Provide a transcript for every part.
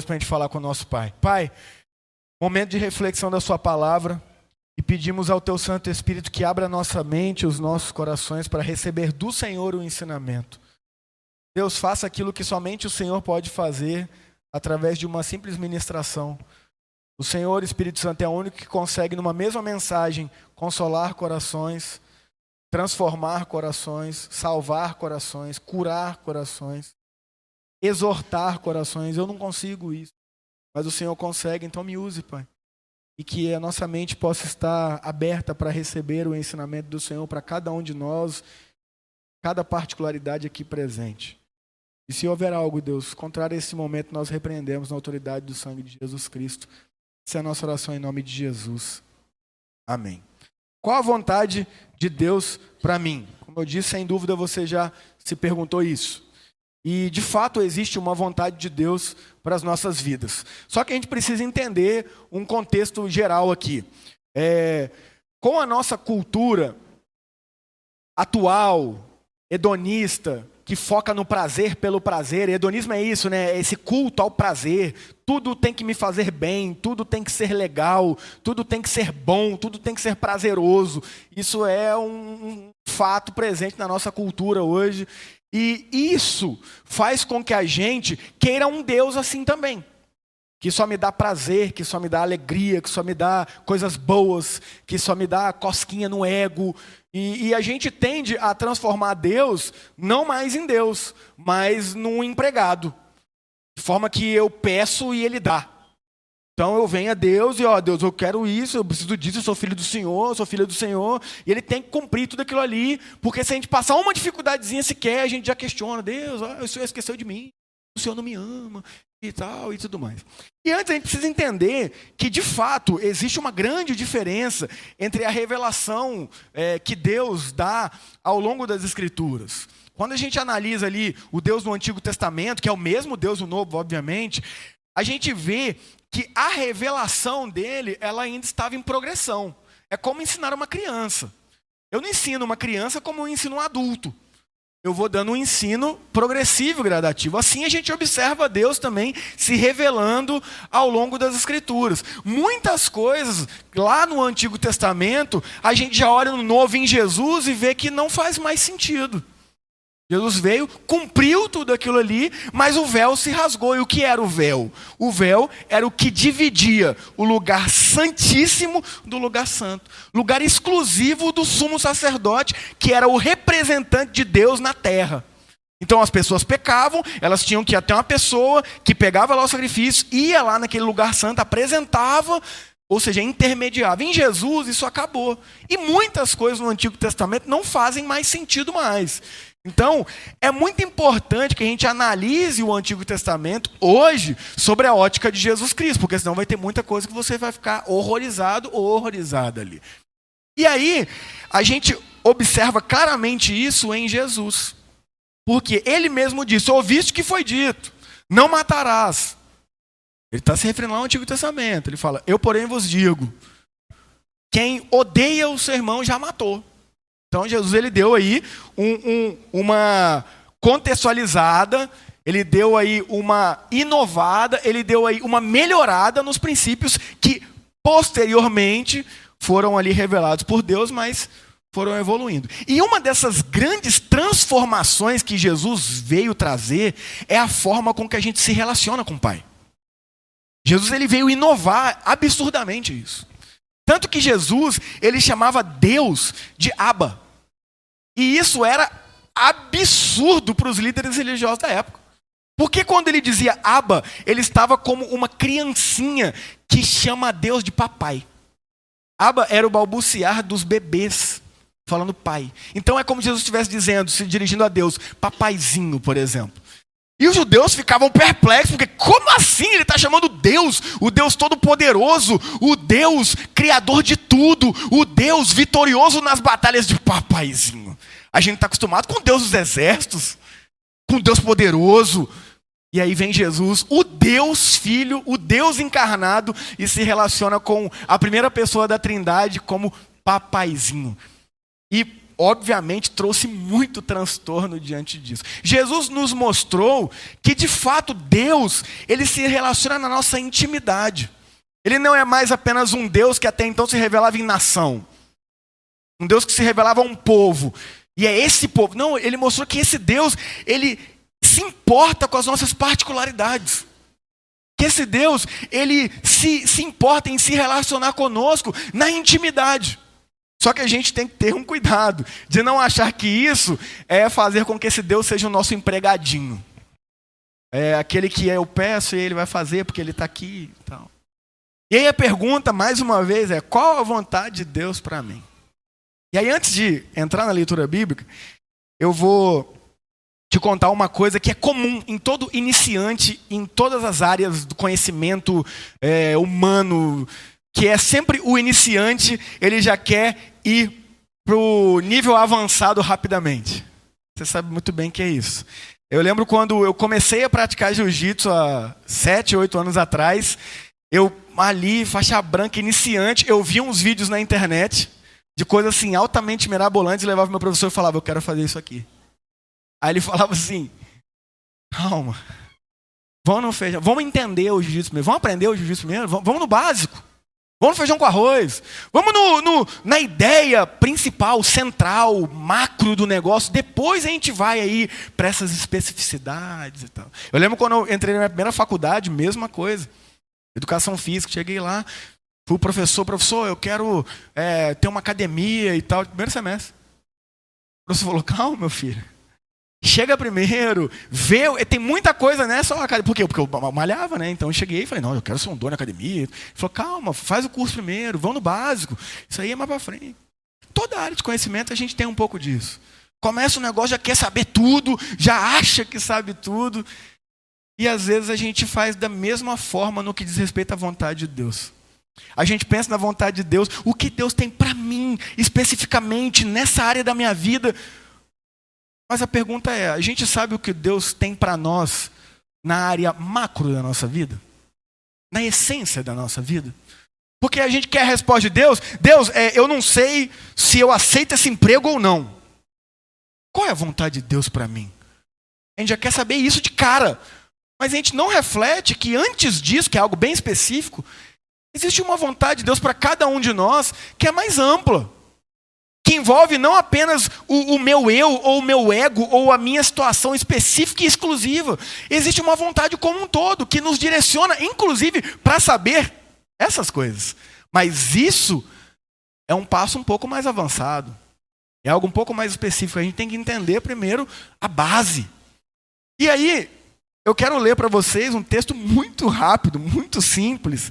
para a gente falar com o nosso Pai. Pai, momento de reflexão da Sua palavra e pedimos ao Teu Santo Espírito que abra nossa mente, os nossos corações para receber do Senhor o ensinamento. Deus, faça aquilo que somente o Senhor pode fazer através de uma simples ministração. O Senhor, Espírito Santo, é o único que consegue, numa mesma mensagem, consolar corações, transformar corações, salvar corações, curar corações exortar corações. Eu não consigo isso. Mas o Senhor consegue, então me use, Pai. E que a nossa mente possa estar aberta para receber o ensinamento do Senhor para cada um de nós, cada particularidade aqui presente. E se houver algo, Deus, contrário a esse momento, nós repreendemos na autoridade do sangue de Jesus Cristo. Essa é a nossa oração em nome de Jesus. Amém. Qual a vontade de Deus para mim? Como eu disse, sem dúvida você já se perguntou isso. E de fato existe uma vontade de Deus para as nossas vidas. Só que a gente precisa entender um contexto geral aqui. É, com a nossa cultura atual, hedonista, que foca no prazer pelo prazer, hedonismo é isso, né? É esse culto ao prazer. Tudo tem que me fazer bem, tudo tem que ser legal, tudo tem que ser bom, tudo tem que ser prazeroso. Isso é um fato presente na nossa cultura hoje. E isso faz com que a gente queira um Deus assim também. Que só me dá prazer, que só me dá alegria, que só me dá coisas boas, que só me dá cosquinha no ego. E, e a gente tende a transformar Deus não mais em Deus, mas num empregado. De forma que eu peço e ele dá. Então eu venho a Deus e, ó, Deus, eu quero isso, eu preciso disso, eu sou filho do Senhor, eu sou filha do Senhor, e Ele tem que cumprir tudo aquilo ali, porque se a gente passar uma dificuldadezinha sequer, a gente já questiona, Deus, ó, o Senhor esqueceu de mim, o Senhor não me ama, e tal, e tudo mais. E antes a gente precisa entender que, de fato, existe uma grande diferença entre a revelação é, que Deus dá ao longo das Escrituras. Quando a gente analisa ali o Deus do Antigo Testamento, que é o mesmo Deus do Novo, obviamente, a gente vê que a revelação dele, ela ainda estava em progressão. É como ensinar uma criança. Eu não ensino uma criança como eu ensino um adulto. Eu vou dando um ensino progressivo, gradativo. Assim a gente observa Deus também se revelando ao longo das Escrituras. Muitas coisas lá no Antigo Testamento, a gente já olha no Novo em Jesus e vê que não faz mais sentido. Jesus veio, cumpriu tudo aquilo ali, mas o véu se rasgou. E o que era o véu? O véu era o que dividia o lugar santíssimo do lugar santo, lugar exclusivo do sumo sacerdote, que era o representante de Deus na terra. Então as pessoas pecavam, elas tinham que ir até uma pessoa que pegava lá o sacrifício, ia lá naquele lugar santo, apresentava, ou seja, intermediava. Em Jesus isso acabou. E muitas coisas no Antigo Testamento não fazem mais sentido mais. Então, é muito importante que a gente analise o Antigo Testamento hoje sobre a ótica de Jesus Cristo, porque senão vai ter muita coisa que você vai ficar horrorizado ou horrorizada ali. E aí, a gente observa claramente isso em Jesus. Porque ele mesmo disse: Ouviste que foi dito, não matarás. Ele está se referindo ao Antigo Testamento. Ele fala: Eu, porém, vos digo: quem odeia o seu irmão já matou. Então Jesus ele deu aí um, um, uma contextualizada, ele deu aí uma inovada, ele deu aí uma melhorada nos princípios que posteriormente foram ali revelados por Deus, mas foram evoluindo. E uma dessas grandes transformações que Jesus veio trazer é a forma com que a gente se relaciona com o Pai. Jesus ele veio inovar absurdamente isso. Tanto que Jesus, ele chamava Deus de Abba. E isso era absurdo para os líderes religiosos da época. Porque quando ele dizia Abba, ele estava como uma criancinha que chama a Deus de papai. Abba era o balbuciar dos bebês, falando pai. Então é como Jesus estivesse dizendo, se dirigindo a Deus, papaizinho, por exemplo. E os judeus ficavam perplexos, porque como assim ele está chamando Deus, o Deus Todo-Poderoso, o Deus Criador de tudo, o Deus vitorioso nas batalhas de papaizinho? A gente está acostumado com Deus dos exércitos, com Deus poderoso. E aí vem Jesus, o Deus Filho, o Deus encarnado, e se relaciona com a primeira pessoa da Trindade como papaizinho. E obviamente, trouxe muito transtorno diante disso. Jesus nos mostrou que, de fato, Deus, ele se relaciona na nossa intimidade. Ele não é mais apenas um Deus que até então se revelava em nação. Um Deus que se revelava a um povo. E é esse povo. Não, ele mostrou que esse Deus, ele se importa com as nossas particularidades. Que esse Deus, ele se, se importa em se relacionar conosco na intimidade. Só que a gente tem que ter um cuidado de não achar que isso é fazer com que esse Deus seja o nosso empregadinho. É aquele que eu peço e ele vai fazer porque ele está aqui e. E aí a pergunta, mais uma vez, é: qual a vontade de Deus para mim? E aí, antes de entrar na leitura bíblica, eu vou te contar uma coisa que é comum em todo iniciante, em todas as áreas do conhecimento é, humano, que é sempre o iniciante, ele já quer ir para o nível avançado rapidamente. Você sabe muito bem que é isso. Eu lembro quando eu comecei a praticar jiu-jitsu há sete, oito anos atrás, eu ali, faixa branca, iniciante, eu vi uns vídeos na internet de coisas assim altamente mirabolantes levava meu professor e falava, eu quero fazer isso aqui. Aí ele falava assim, calma, vamos vamos entender o jiu-jitsu mesmo, vamos aprender o jiu-jitsu mesmo, vamos no básico. Vamos no feijão com arroz. Vamos no, no, na ideia principal, central, macro do negócio. Depois a gente vai aí para essas especificidades e tal. Eu lembro quando eu entrei na minha primeira faculdade, mesma coisa. Educação física. Cheguei lá, fui professor, professor, eu quero é, ter uma academia e tal. Primeiro semestre. O professor falou, calma, meu filho. Chega primeiro, vê, tem muita coisa? Só academia. Por quê? Porque eu malhava, né? Então eu cheguei e falei, não, eu quero ser um dono de academia. Ele falou, calma, faz o curso primeiro, vão no básico. Isso aí é mais para frente. Toda área de conhecimento a gente tem um pouco disso. Começa o negócio, já quer saber tudo, já acha que sabe tudo. E às vezes a gente faz da mesma forma no que diz respeito à vontade de Deus. A gente pensa na vontade de Deus, o que Deus tem para mim, especificamente nessa área da minha vida. Mas a pergunta é: a gente sabe o que Deus tem para nós na área macro da nossa vida? Na essência da nossa vida? Porque a gente quer a resposta de Deus. Deus, é, eu não sei se eu aceito esse emprego ou não. Qual é a vontade de Deus para mim? A gente já quer saber isso de cara. Mas a gente não reflete que antes disso, que é algo bem específico, existe uma vontade de Deus para cada um de nós que é mais ampla que envolve não apenas o, o, meu eu, ou o meu ego, ou a minha situação específica e exclusiva. Existe uma vontade como um todo, que nos direciona, inclusive, para saber essas coisas. Mas isso é um passo um pouco mais avançado. É algo um pouco mais específico. A gente tem que entender primeiro a base. E aí, eu quero ler para vocês um texto muito rápido, muito simples,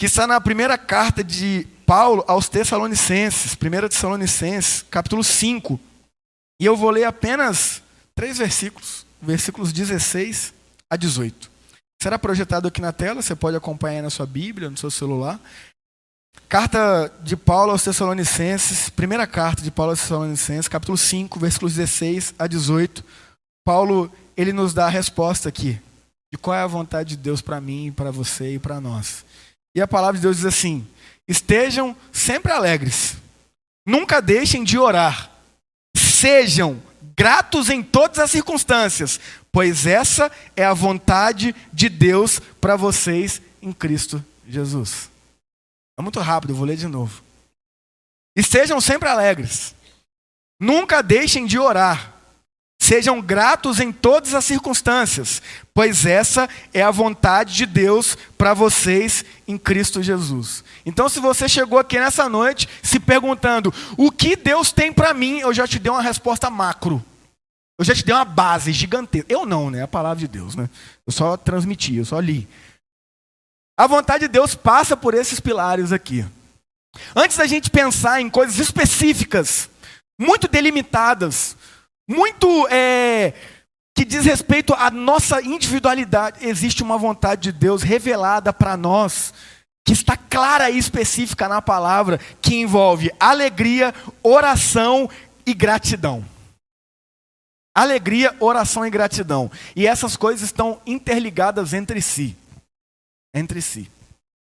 que está na primeira carta de Paulo aos Tessalonicenses, 1 Tessalonicenses, capítulo 5. E eu vou ler apenas três versículos, versículos 16 a 18. Será projetado aqui na tela, você pode acompanhar na sua Bíblia, no seu celular. Carta de Paulo aos Tessalonicenses, primeira carta de Paulo aos Tessalonicenses, capítulo 5, versículos 16 a 18. Paulo, ele nos dá a resposta aqui de qual é a vontade de Deus para mim, para você e para nós. E a palavra de Deus diz assim: estejam sempre alegres, nunca deixem de orar, sejam gratos em todas as circunstâncias, pois essa é a vontade de Deus para vocês em Cristo Jesus. É muito rápido, eu vou ler de novo. Estejam sempre alegres, nunca deixem de orar Sejam gratos em todas as circunstâncias, pois essa é a vontade de Deus para vocês em Cristo Jesus. Então, se você chegou aqui nessa noite se perguntando o que Deus tem para mim, eu já te dei uma resposta macro. Eu já te dei uma base gigantesca. Eu não, né? A palavra de Deus, né? Eu só transmiti, eu só li. A vontade de Deus passa por esses pilares aqui. Antes da gente pensar em coisas específicas, muito delimitadas, muito é, que diz respeito à nossa individualidade. Existe uma vontade de Deus revelada para nós, que está clara e específica na palavra, que envolve alegria, oração e gratidão. Alegria, oração e gratidão. E essas coisas estão interligadas entre si. Entre si.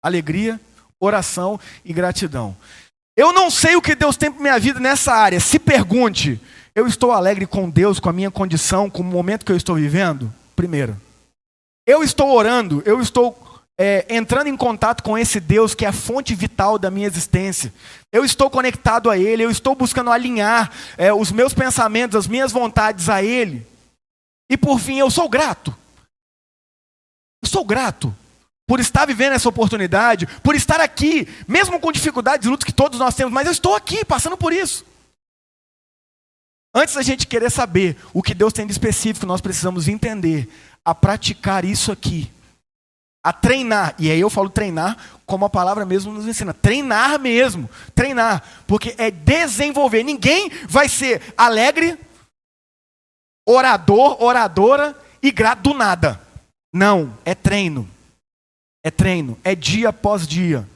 Alegria, oração e gratidão. Eu não sei o que Deus tem para minha vida nessa área. Se pergunte: eu estou alegre com Deus, com a minha condição, com o momento que eu estou vivendo? Primeiro. Eu estou orando, eu estou é, entrando em contato com esse Deus que é a fonte vital da minha existência. Eu estou conectado a Ele, eu estou buscando alinhar é, os meus pensamentos, as minhas vontades a Ele. E por fim, eu sou grato. Eu sou grato por estar vivendo essa oportunidade, por estar aqui, mesmo com dificuldades e lutas que todos nós temos, mas eu estou aqui passando por isso. Antes da gente querer saber o que Deus tem de específico, nós precisamos entender a praticar isso aqui a treinar. E aí eu falo treinar como a palavra mesmo nos ensina. Treinar mesmo. Treinar. Porque é desenvolver. Ninguém vai ser alegre, orador, oradora e grato do nada. Não. É treino. É treino. É dia após dia.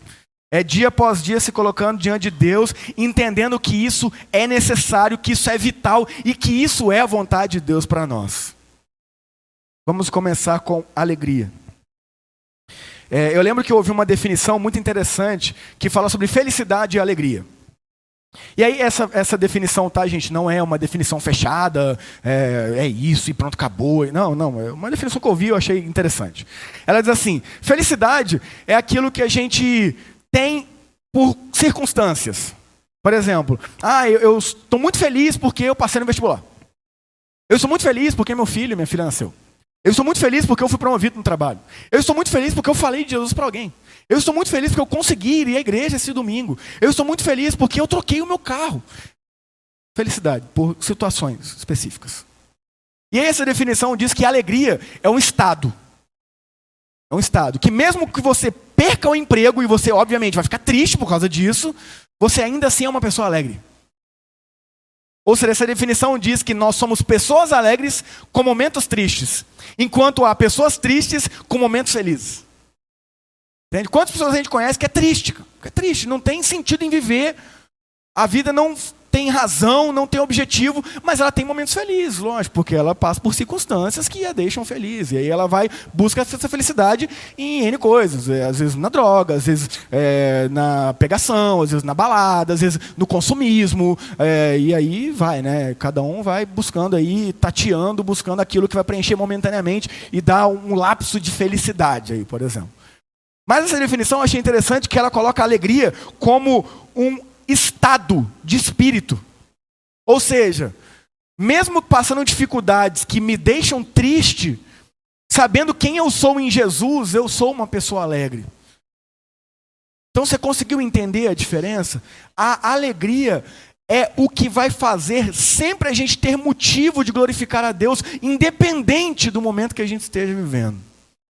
É dia após dia se colocando diante de Deus, entendendo que isso é necessário, que isso é vital e que isso é a vontade de Deus para nós. Vamos começar com alegria. É, eu lembro que eu ouvi uma definição muito interessante que fala sobre felicidade e alegria. E aí, essa, essa definição, tá, gente, não é uma definição fechada, é, é, isso e pronto, acabou. Não, não, é uma definição que eu ouvi eu achei interessante. Ela diz assim: felicidade é aquilo que a gente tem por circunstâncias. Por exemplo, ah, eu estou muito feliz porque eu passei no vestibular. Eu estou muito feliz porque meu filho, minha filha nasceu. Eu estou muito feliz porque eu fui promovido no trabalho. Eu estou muito feliz porque eu falei de Jesus para alguém. Eu estou muito feliz porque eu consegui ir à igreja esse domingo. Eu estou muito feliz porque eu troquei o meu carro. Felicidade, por situações específicas. E essa definição diz que alegria é um estado. É um estado que mesmo que você perca o emprego e você obviamente vai ficar triste por causa disso, você ainda assim é uma pessoa alegre. Ou seja, essa definição diz que nós somos pessoas alegres com momentos tristes, enquanto há pessoas tristes com momentos felizes. Entende? Quantas pessoas a gente conhece que é triste? Que é triste, não tem sentido em viver, a vida não tem razão, não tem objetivo, mas ela tem momentos felizes, lógico, porque ela passa por circunstâncias que a deixam feliz. E aí ela vai, busca essa felicidade em N coisas. É, às vezes na droga, às vezes é, na pegação, às vezes na balada, às vezes no consumismo. É, e aí vai, né? Cada um vai buscando aí, tateando, buscando aquilo que vai preencher momentaneamente e dar um lapso de felicidade aí, por exemplo. Mas essa definição eu achei interessante que ela coloca a alegria como um estado de espírito. Ou seja, mesmo passando dificuldades que me deixam triste, sabendo quem eu sou em Jesus, eu sou uma pessoa alegre. Então você conseguiu entender a diferença? A alegria é o que vai fazer sempre a gente ter motivo de glorificar a Deus, independente do momento que a gente esteja vivendo.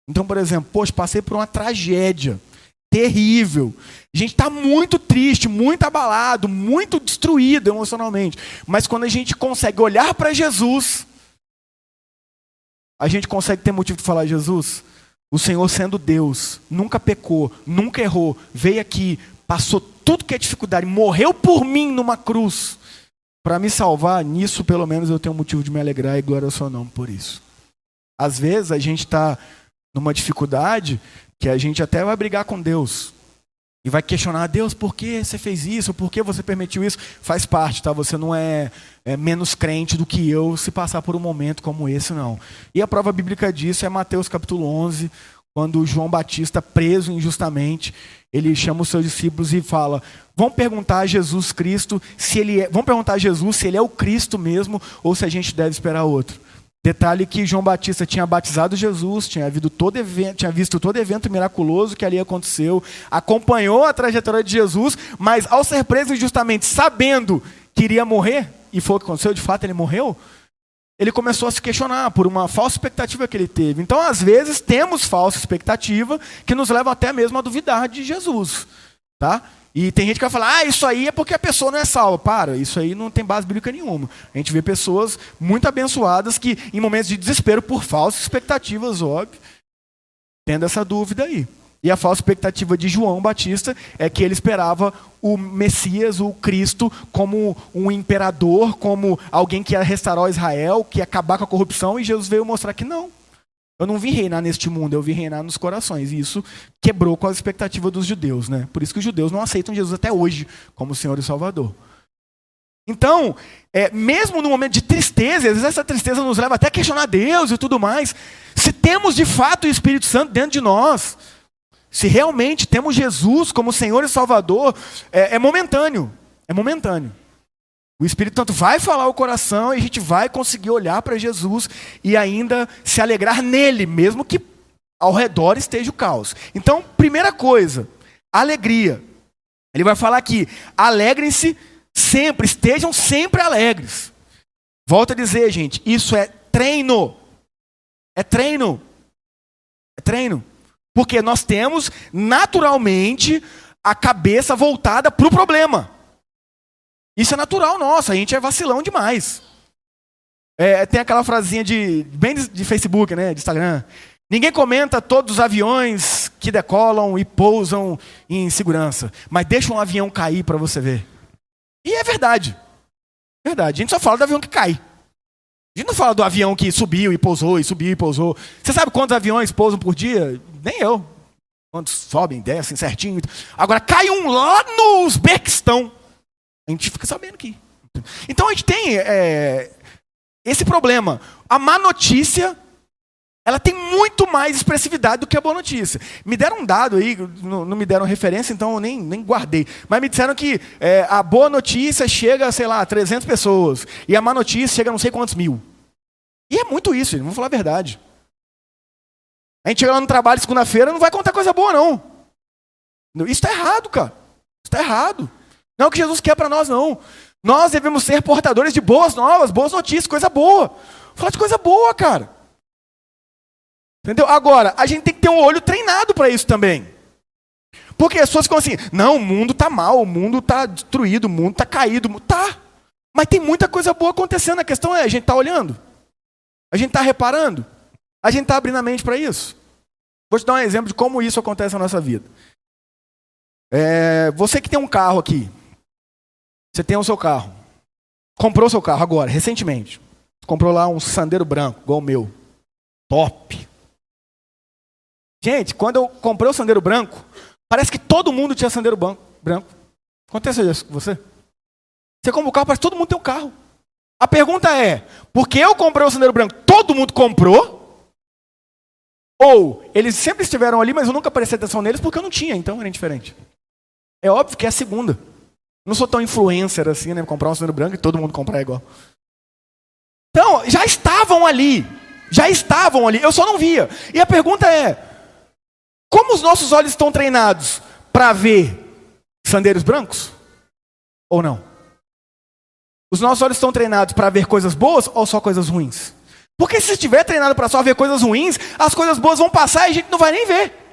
Então, por exemplo, poxa, passei por uma tragédia terrível. A gente está muito triste, muito abalado, muito destruído emocionalmente. Mas quando a gente consegue olhar para Jesus, a gente consegue ter motivo de falar: Jesus, o Senhor sendo Deus, nunca pecou, nunca errou, veio aqui, passou tudo que é dificuldade, morreu por mim numa cruz. Para me salvar, nisso pelo menos eu tenho motivo de me alegrar e glória ao seu nome por isso. Às vezes a gente está numa dificuldade que a gente até vai brigar com Deus. E vai questionar, Deus, por que você fez isso? Por que você permitiu isso? Faz parte, tá? Você não é, é, menos crente do que eu se passar por um momento como esse, não. E a prova bíblica disso é Mateus capítulo 11, quando João Batista, preso injustamente, ele chama os seus discípulos e fala: Vão perguntar a Jesus Cristo se ele é, vão perguntar a Jesus se ele é o Cristo mesmo ou se a gente deve esperar outro. Detalhe que João Batista tinha batizado Jesus, tinha, evento, tinha visto todo evento miraculoso que ali aconteceu, acompanhou a trajetória de Jesus, mas ao ser preso injustamente, sabendo que iria morrer, e foi o que aconteceu, de fato ele morreu, ele começou a se questionar por uma falsa expectativa que ele teve. Então, às vezes, temos falsa expectativa que nos leva até mesmo a duvidar de Jesus. Tá? E tem gente que vai falar, ah, isso aí é porque a pessoa não é salva. Para, isso aí não tem base bíblica nenhuma. A gente vê pessoas muito abençoadas que, em momentos de desespero, por falsas expectativas, óbvio, tendo essa dúvida aí. E a falsa expectativa de João Batista é que ele esperava o Messias, o Cristo, como um imperador, como alguém que ia restaurar Israel, que ia acabar com a corrupção, e Jesus veio mostrar que não. Eu não vim reinar neste mundo, eu vim reinar nos corações. E isso quebrou com a expectativa dos judeus, né? Por isso que os judeus não aceitam Jesus até hoje como Senhor e Salvador. Então, é, mesmo no momento de tristeza, às vezes essa tristeza nos leva até a questionar Deus e tudo mais. Se temos de fato o Espírito Santo dentro de nós, se realmente temos Jesus como Senhor e Salvador, é, é momentâneo. É momentâneo. O Espírito Santo vai falar o coração e a gente vai conseguir olhar para Jesus e ainda se alegrar nele, mesmo que ao redor esteja o caos. Então, primeira coisa, alegria. Ele vai falar aqui: alegrem-se Sempre, estejam sempre alegres. Volto a dizer, gente, isso é treino. É treino. É treino. Porque nós temos naturalmente a cabeça voltada para o problema. Isso é natural nosso, a gente é vacilão demais. É, tem aquela frasinha de bem de, de Facebook, né, de Instagram. Ninguém comenta todos os aviões que decolam e pousam em segurança, mas deixa um avião cair para você ver. E é verdade. Verdade. A gente só fala do avião que cai. A gente não fala do avião que subiu e pousou, e subiu e pousou. Você sabe quantos aviões pousam por dia? Nem eu. Quantos sobem, descem certinho. Agora cai um lá no Uzbequistão. A gente fica sabendo aqui. Então a gente tem é, esse problema. A má notícia ela tem muito mais expressividade do que a boa notícia. Me deram um dado aí, não, não me deram referência, então eu nem, nem guardei. Mas me disseram que é, a boa notícia chega, sei lá, a 300 pessoas. E a má notícia chega a não sei quantos mil. E é muito isso, vamos falar a verdade. A gente chega lá no trabalho segunda-feira não vai contar coisa boa, não. Isso está errado, cara. Isso está errado. Não é o que Jesus quer para nós, não. Nós devemos ser portadores de boas novas, boas notícias, coisa boa. Falar de coisa boa, cara. Entendeu? Agora, a gente tem que ter um olho treinado para isso também. Porque as pessoas ficam assim, não, o mundo está mal, o mundo está destruído, o mundo está caído. Tá, mas tem muita coisa boa acontecendo. A questão é, a gente está olhando? A gente está reparando? A gente está abrindo a mente para isso? Vou te dar um exemplo de como isso acontece na nossa vida. É, você que tem um carro aqui, você tem o seu carro, comprou o seu carro agora, recentemente. Comprou lá um Sandero branco, igual o meu. Top. Gente, quando eu comprei o sandeiro branco, parece que todo mundo tinha sandeiro branco. Acontece isso com você? Você compra o carro, parece que todo mundo tem um carro. A pergunta é: por que eu comprei o sandeiro branco? Todo mundo comprou? Ou eles sempre estiveram ali, mas eu nunca prestei atenção neles porque eu não tinha, então era diferente. É óbvio que é a segunda. Não sou tão influencer assim, né? Comprar um sandeiro branco e todo mundo comprar igual. Então, já estavam ali. Já estavam ali. Eu só não via. E a pergunta é: como os nossos olhos estão treinados para ver sandeiros brancos? Ou não? Os nossos olhos estão treinados para ver coisas boas ou só coisas ruins? Porque se estiver treinado para só ver coisas ruins, as coisas boas vão passar e a gente não vai nem ver.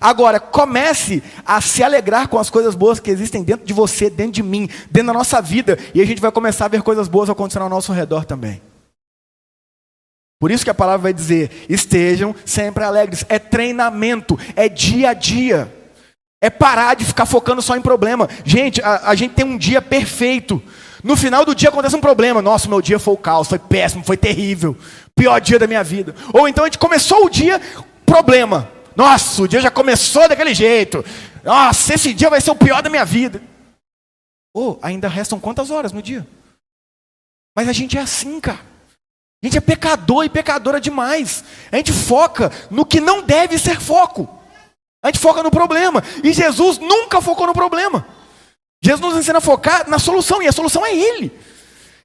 Agora, comece a se alegrar com as coisas boas que existem dentro de você, dentro de mim, dentro da nossa vida, e a gente vai começar a ver coisas boas acontecendo ao nosso redor também. Por isso que a palavra vai dizer: estejam sempre alegres. É treinamento, é dia a dia. É parar de ficar focando só em problema. Gente, a, a gente tem um dia perfeito. No final do dia acontece um problema. Nossa, meu dia foi o caos, foi péssimo, foi terrível. Pior dia da minha vida. Ou então a gente começou o dia, problema. Nossa, o dia já começou daquele jeito. Nossa, esse dia vai ser o pior da minha vida. Ou oh, ainda restam quantas horas no dia? Mas a gente é assim, cara. A gente é pecador e pecadora demais. A gente foca no que não deve ser foco. A gente foca no problema. E Jesus nunca focou no problema. Jesus nos ensina a focar na solução, e a solução é Ele.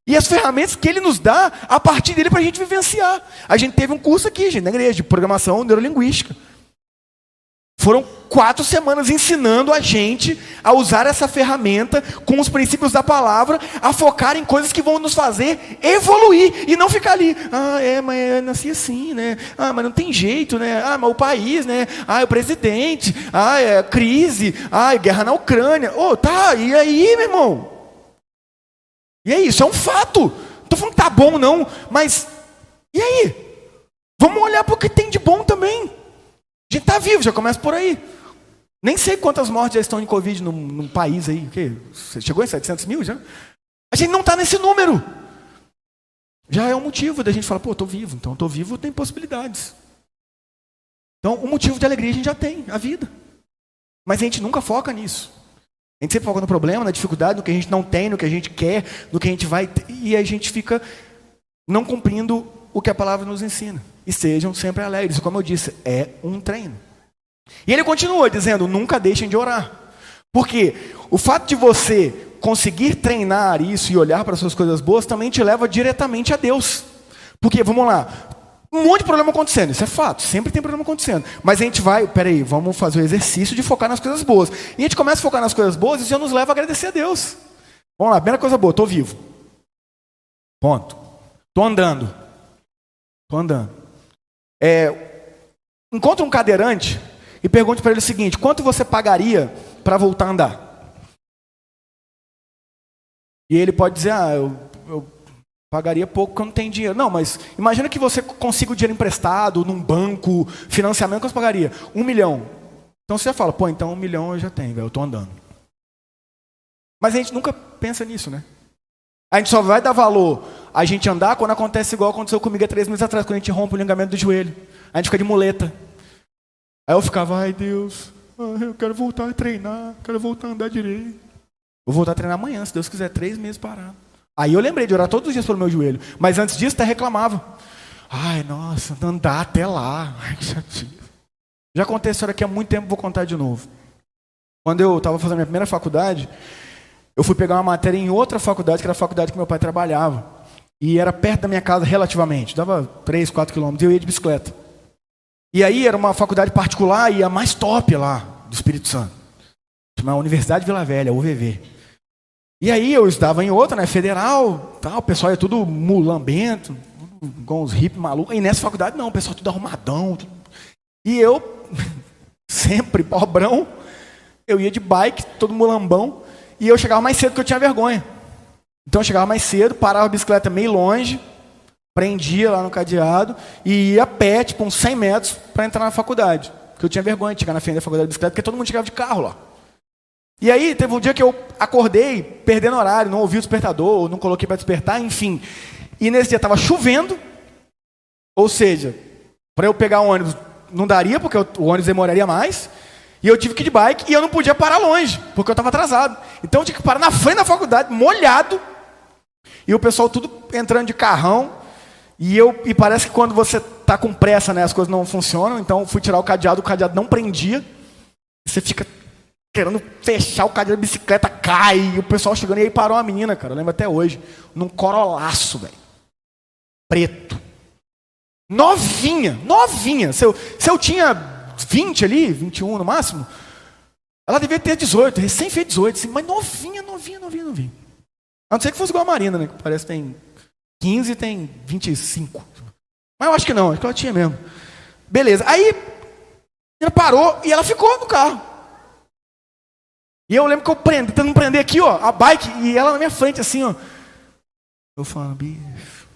E as ferramentas que Ele nos dá a partir dele para a gente vivenciar. A gente teve um curso aqui, gente, na igreja, de programação neurolinguística. Foram quatro semanas ensinando a gente a usar essa ferramenta com os princípios da palavra, a focar em coisas que vão nos fazer evoluir e não ficar ali. Ah, é, mas eu nasci assim, né? Ah, mas não tem jeito, né? Ah, mas o país, né? Ah, o presidente. Ah, é crise. Ah, é guerra na Ucrânia. Oh, tá, e aí, meu irmão? E aí, isso é um fato. Não estou falando que tá bom, não, mas e aí? Vamos olhar para o que tem de bom também. A gente está vivo, já começa por aí. Nem sei quantas mortes já estão de Covid no, no país aí. O quê? Você chegou em 700 mil já? A gente não está nesse número. Já é um motivo da gente falar, pô, estou vivo. Então, estou vivo, tem possibilidades. Então, um motivo de alegria a gente já tem, a vida. Mas a gente nunca foca nisso. A gente sempre foca no problema, na dificuldade, no que a gente não tem, no que a gente quer, no que a gente vai e a gente fica não cumprindo o que a palavra nos ensina. E sejam sempre alegres. Como eu disse, é um treino. E ele continua dizendo: nunca deixem de orar. Porque o fato de você conseguir treinar isso e olhar para as suas coisas boas também te leva diretamente a Deus. Porque, vamos lá, um monte de problema acontecendo, isso é fato, sempre tem problema acontecendo. Mas a gente vai, peraí, vamos fazer o exercício de focar nas coisas boas. E a gente começa a focar nas coisas boas e isso já nos leva a agradecer a Deus. Vamos lá, primeira coisa boa, estou vivo. Ponto. Estou andando. Estou andando. É, encontra um cadeirante e pergunte para ele o seguinte: quanto você pagaria para voltar a andar? E ele pode dizer: ah, eu, eu pagaria pouco porque eu não tenho dinheiro. Não, mas imagina que você consiga o dinheiro emprestado num banco, financiamento, quanto você pagaria? Um milhão. Então você fala: pô, então um milhão eu já tenho, eu estou andando. Mas a gente nunca pensa nisso, né? A gente só vai dar valor a gente andar quando acontece igual aconteceu comigo há três meses atrás, quando a gente rompe o ligamento do joelho. A gente fica de muleta. Aí eu ficava, ai Deus, eu quero voltar a treinar, quero voltar a andar direito. Vou voltar a treinar amanhã, se Deus quiser, três meses parado. Aí eu lembrei de orar todos os dias pelo meu joelho. Mas antes disso, até reclamava. Ai, nossa, andar até lá. Ai, que Já aconteceu aqui há muito tempo, vou contar de novo. Quando eu estava fazendo minha primeira faculdade, eu fui pegar uma matéria em outra faculdade, que era a faculdade que meu pai trabalhava. E era perto da minha casa relativamente. Dava 3, 4 quilômetros. E eu ia de bicicleta. E aí era uma faculdade particular e a mais top lá do Espírito Santo. Chamava Universidade Vila Velha, UVV. E aí eu estava em outra, né, federal, tal, o pessoal é tudo mulambento, com os hippies malucos. E nessa faculdade não, o pessoal tudo arrumadão. Tudo... E eu, sempre pobrão, eu ia de bike, todo mulambão, e eu chegava mais cedo porque eu tinha vergonha. Então eu chegava mais cedo, parava a bicicleta meio longe, prendia lá no cadeado e ia a pé, tipo, uns 100 metros para entrar na faculdade. Porque eu tinha vergonha de chegar na frente da faculdade de bicicleta, porque todo mundo chegava de carro lá. E aí, teve um dia que eu acordei, perdendo horário, não ouvi o despertador, não coloquei para despertar, enfim. E nesse dia estava chovendo, ou seja, para eu pegar o ônibus não daria, porque o ônibus demoraria mais. E eu tive que ir de bike e eu não podia parar longe, porque eu estava atrasado. Então eu tinha que parar na frente da faculdade, molhado. E o pessoal tudo entrando de carrão. E eu e parece que quando você está com pressa, né, as coisas não funcionam. Então eu fui tirar o cadeado, o cadeado não prendia. Você fica querendo fechar o cadeado da bicicleta, cai, e o pessoal chegando, e aí parou uma menina, cara, eu lembro até hoje, num corolaço, velho, preto, novinha, novinha, se eu, se eu tinha 20 ali, 21 no máximo, ela devia ter 18, recém fez 18, assim, mas novinha, novinha, novinha, novinha. A não ser que fosse igual a Marina, né, que parece que tem 15 e tem 25. Mas eu acho que não, acho que ela tinha mesmo. Beleza, aí ela parou e ela ficou no carro. E eu lembro que eu prendo, tentando prender aqui, ó, a bike, e ela na minha frente, assim, ó. Eu falando, bicho,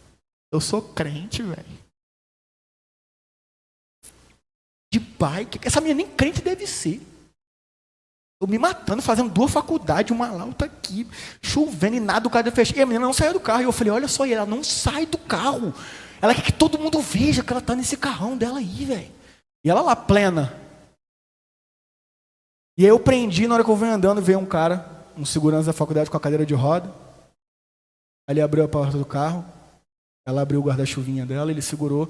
eu sou crente, velho. De bike, essa minha nem crente deve ser. Eu me matando, fazendo duas faculdades, uma lá, outra aqui, chovendo e nada, o cara fechou. E a menina não saiu do carro. E eu falei, olha só, ela não sai do carro. Ela quer que todo mundo veja que ela tá nesse carrão dela aí, velho. E ela lá, plena. E aí eu prendi, na hora que eu venho andando, veio um cara, um segurança da faculdade com a cadeira de roda. Ele abriu a porta do carro, ela abriu o guarda-chuvinha dela, ele segurou,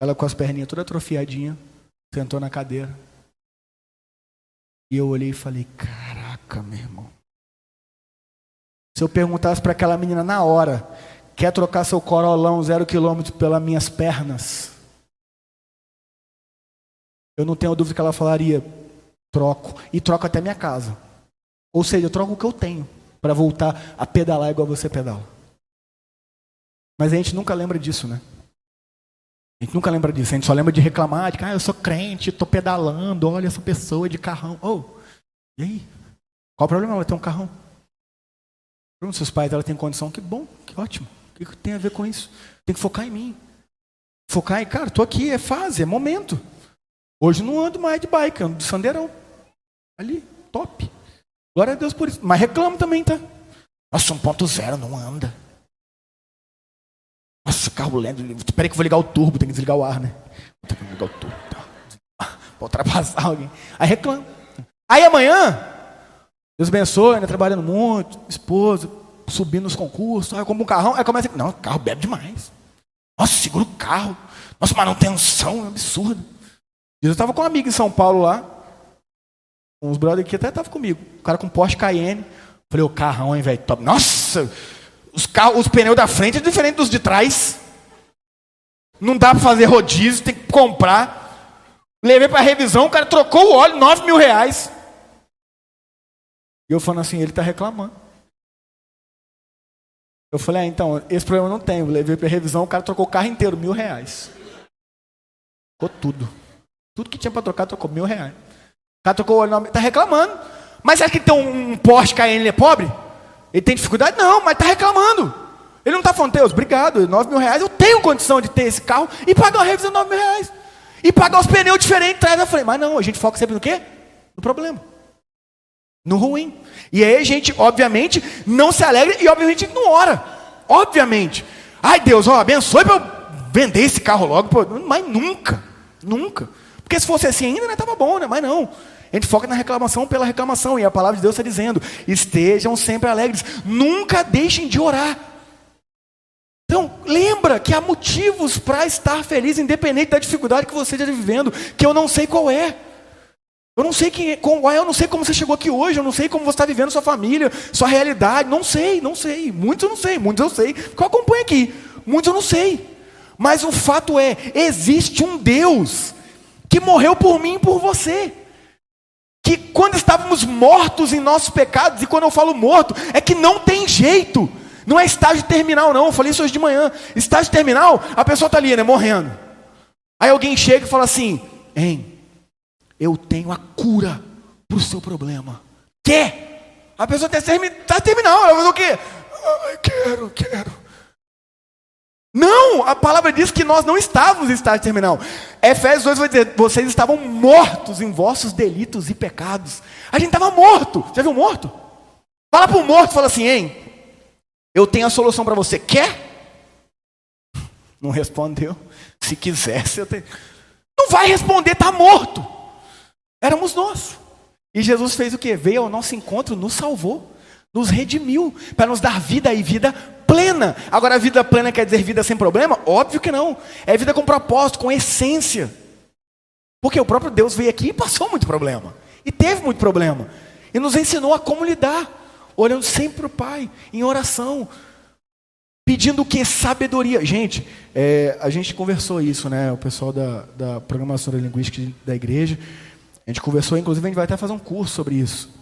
ela com as perninhas toda atrofiadinha, sentou na cadeira. E eu olhei e falei: Caraca, meu irmão. Se eu perguntasse para aquela menina na hora, quer trocar seu corolão zero quilômetro pelas minhas pernas? Eu não tenho dúvida que ela falaria: troco. E troco até minha casa. Ou seja, eu troco o que eu tenho para voltar a pedalar igual você pedala. Mas a gente nunca lembra disso, né? A gente nunca lembra disso. A gente só lembra de reclamar, de que ah, eu sou crente, estou pedalando, olha essa pessoa de carrão. Oh, e aí? Qual o problema ela ter um carrão? Para seus pais ela tem condição, que bom, que ótimo. O que tem a ver com isso? Tem que focar em mim. Focar em, cara, estou aqui, é fase, é momento. Hoje não ando mais de bike, ando de sandeirão. Ali, top. Glória a Deus por isso. Mas reclamo também, tá? Nossa, 1.0 não anda. Nossa, carro lento. Espera que eu vou ligar o turbo, tem que desligar o ar, né? Vou ligar o turbo. Tá? para ultrapassar alguém. Aí reclama. Aí amanhã, Deus abençoe, né, trabalhando muito, esposa, subindo nos concursos, aí como um carrão, aí começa, não, o carro bebe demais. Nossa, segura o carro. Nossa, manutenção é absurda. Eu estava com um amigo em São Paulo lá, uns brothers aqui até estavam comigo, o cara com Porsche Cayenne. Falei, o carrão, hein, velho, top. Nossa, os, carros, os pneus da frente é diferente dos de trás. Não dá para fazer rodízio, tem que comprar. Levei para revisão, o cara trocou o óleo, 9 mil reais. E eu falando assim, ele está reclamando. Eu falei, ah, então, esse problema não tem. Levei para revisão, o cara trocou o carro inteiro, mil reais. Ficou tudo. Tudo que tinha para trocar, trocou mil reais. O cara trocou o óleo, está reclamando. Mas acha que tem um Porsche ele é pobre? Ele tem dificuldade? Não, mas está reclamando. Ele não está falando, Deus, obrigado, 9 mil reais, eu tenho condição de ter esse carro e pagar uma revisão de 9 mil reais. E pagar os pneus diferentes atrás da frente. Mas não, a gente foca sempre no quê? No problema. No ruim. E aí a gente, obviamente, não se alegra e obviamente não ora. Obviamente. Ai Deus, ó, abençoe para eu vender esse carro logo. Pô, mas nunca, nunca. Porque se fosse assim ainda, né, tava bom, né? Mas não. A gente foca na reclamação pela reclamação. E a palavra de Deus está dizendo: estejam sempre alegres. Nunca deixem de orar. Então, lembra que há motivos para estar feliz, independente da dificuldade que você esteja vivendo, que eu não sei qual é. Eu não sei quem, qual é, eu não sei como você chegou aqui hoje, eu não sei como você está vivendo sua família, sua realidade, não sei, não sei. Muitos eu não sei, muitos eu sei, porque eu acompanho aqui. Muitos eu não sei. Mas o fato é, existe um Deus que morreu por mim e por você. Que quando estávamos mortos em nossos pecados, e quando eu falo morto, é que não tem jeito. Não é estágio terminal, não. Eu falei isso hoje de manhã. Estágio terminal, a pessoa está ali, né, morrendo. Aí alguém chega e fala assim: Hein, eu tenho a cura para o seu problema. Quer? A pessoa está tá terminal, ela faz o quê? Ai, quero, quero. Não, a palavra diz que nós não estávamos em estágio terminal. Efésios 2 vai dizer: vocês estavam mortos em vossos delitos e pecados. A gente estava morto. Já viu morto? Fala para o morto, fala assim, hein? Eu tenho a solução para você. Quer? Não respondeu. Se quisesse, eu tenho. Não vai responder, está morto. Éramos nós. E Jesus fez o que? Veio ao nosso encontro, nos salvou, nos redimiu, para nos dar vida e vida plena. Agora, vida plena quer dizer vida sem problema? Óbvio que não. É vida com propósito, com essência. Porque o próprio Deus veio aqui e passou muito problema. E teve muito problema. E nos ensinou a como lidar olhando sempre para o Pai, em oração, pedindo o que? Sabedoria. Gente, é, a gente conversou isso, né? O pessoal da, da programação da linguística da igreja. A gente conversou, inclusive a gente vai até fazer um curso sobre isso.